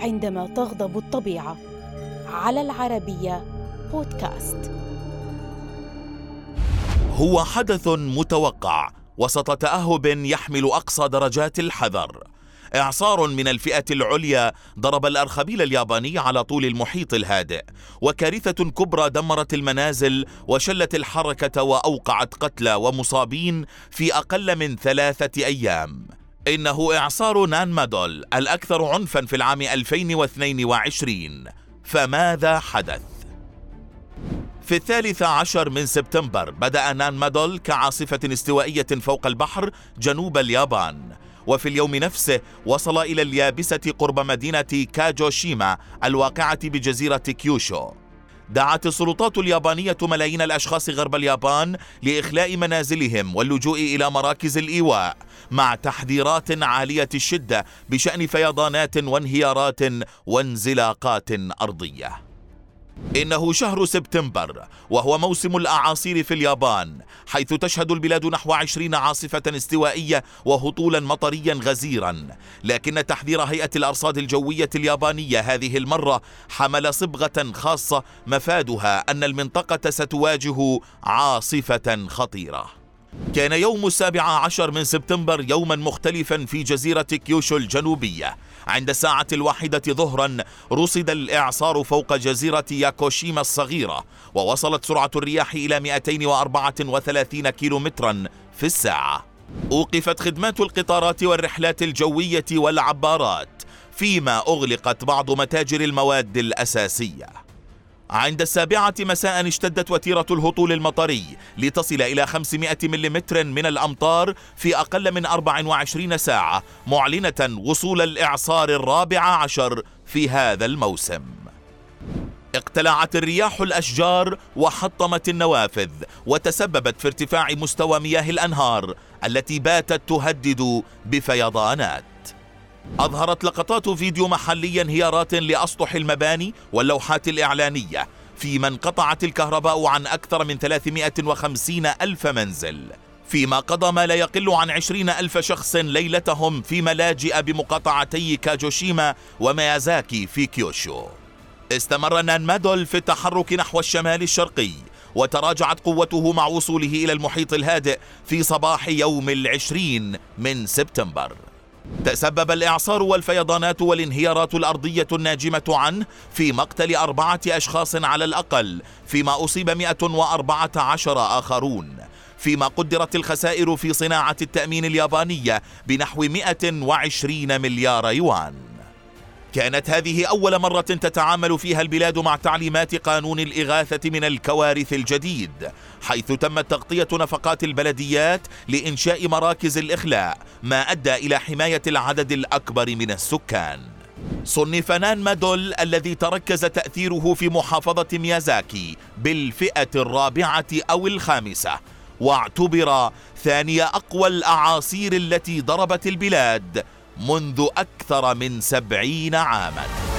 عندما تغضب الطبيعة. على العربية بودكاست. هو حدث متوقع وسط تأهب يحمل أقصى درجات الحذر. إعصار من الفئة العليا ضرب الأرخبيل الياباني على طول المحيط الهادئ وكارثة كبرى دمرت المنازل وشلت الحركة وأوقعت قتلى ومصابين في أقل من ثلاثة أيام. إنه إعصار نان مادول الأكثر عنفا في العام 2022 فماذا حدث؟ في الثالث عشر من سبتمبر بدأ نان مادول كعاصفة استوائية فوق البحر جنوب اليابان. وفي اليوم نفسه وصل إلى اليابسة قرب مدينة كاجوشيما الواقعة بجزيرة كيوشو. دعت السلطات اليابانية ملايين الأشخاص غرب اليابان لإخلاء منازلهم واللجوء إلى مراكز الإيواء مع تحذيرات عالية الشدة بشأن فيضانات وانهيارات وانزلاقات أرضية. إنه شهر سبتمبر وهو موسم الأعاصير في اليابان حيث تشهد البلاد نحو عشرين عاصفة استوائية وهطولا مطريا غزيرا. لكن تحذير هيئة الأرصاد الجوية اليابانية هذه المرة حمل صبغة خاصة مفادها أن المنطقة ستواجه عاصفة خطيرة. كان يوم السابع عشر من سبتمبر يوما مختلفا في جزيرة كيوشو الجنوبية. عند الساعة الواحدة ظهرا رصد الإعصار فوق جزيرة ياكوشيما الصغيرة ووصلت سرعة الرياح إلى 234 كيلومترا في الساعة. أوقفت خدمات القطارات والرحلات الجوية والعبارات فيما أغلقت بعض متاجر المواد الأساسية. عند السابعة مساء اشتدت وتيرة الهطول المطري لتصل إلى 500 ملم من الأمطار في أقل من 24 ساعة معلنة وصول الإعصار الرابع عشر في هذا الموسم. اقتلعت الرياح الأشجار وحطمت النوافذ وتسببت في ارتفاع مستوى مياه الأنهار التي باتت تهدد بفيضانات. أظهرت لقطات فيديو محلية انهيارات لأسطح المباني واللوحات الإعلانية فيما انقطعت الكهرباء عن أكثر من 350 ألف منزل. فيما قضى ما لا يقل عن عشرين ألف شخص ليلتهم في ملاجئ بمقاطعتي كاجوشيما وميازاكي في كيوشو. استمر نان مادول في التحرك نحو الشمال الشرقي وتراجعت قوته مع وصوله إلى المحيط الهادئ في صباح يوم العشرين من سبتمبر. تسبب الإعصار والفيضانات والانهيارات الأرضية الناجمة عنه في مقتل أربعة أشخاص على الأقل فيما أصيب 114 آخرون. فيما قدرت الخسائر في صناعة التأمين اليابانية بنحو 120 مليار يوان. كانت هذه أول مرة تتعامل فيها البلاد مع تعليمات قانون الإغاثة من الكوارث الجديد حيث تمت تغطية نفقات البلديات لإنشاء مراكز الإخلاء ما أدى إلى حماية العدد الأكبر من السكان. صنف نان مادول الذي تركز تأثيره في محافظة ميازاكي بالفئة الرابعة أو الخامسة واعتبر ثاني أقوى الأعاصير التي ضربت البلاد منذ أكثر من سبعين عاماً.